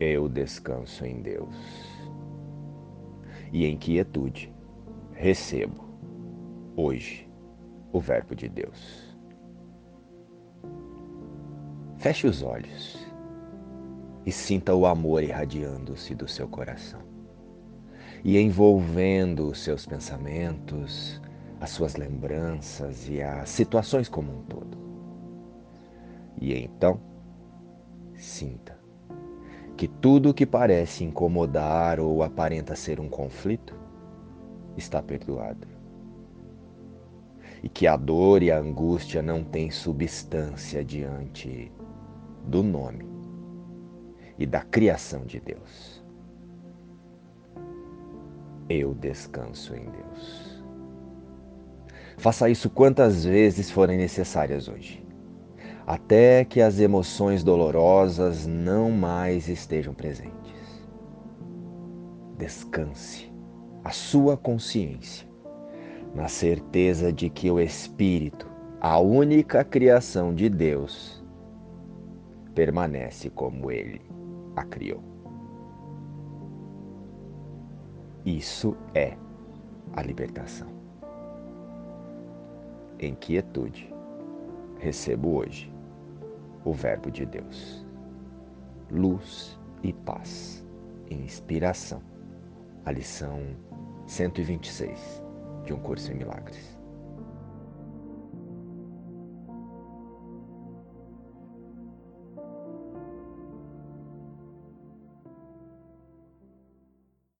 Eu descanso em Deus. E em quietude recebo hoje o Verbo de Deus. Feche os olhos e sinta o amor irradiando-se do seu coração e envolvendo os seus pensamentos, as suas lembranças e as situações como um todo. E então, sinta que tudo que parece incomodar ou aparenta ser um conflito está perdoado. E que a dor e a angústia não têm substância diante do nome e da criação de Deus. Eu descanso em Deus. Faça isso quantas vezes forem necessárias hoje, até que as emoções dolorosas não mais estejam presentes. Descanse a sua consciência na certeza de que o Espírito, a única criação de Deus, permanece como ele a criou. Isso é a libertação. Em quietude, recebo hoje o Verbo de Deus. Luz e paz. Inspiração. A lição 126 de um curso em milagres.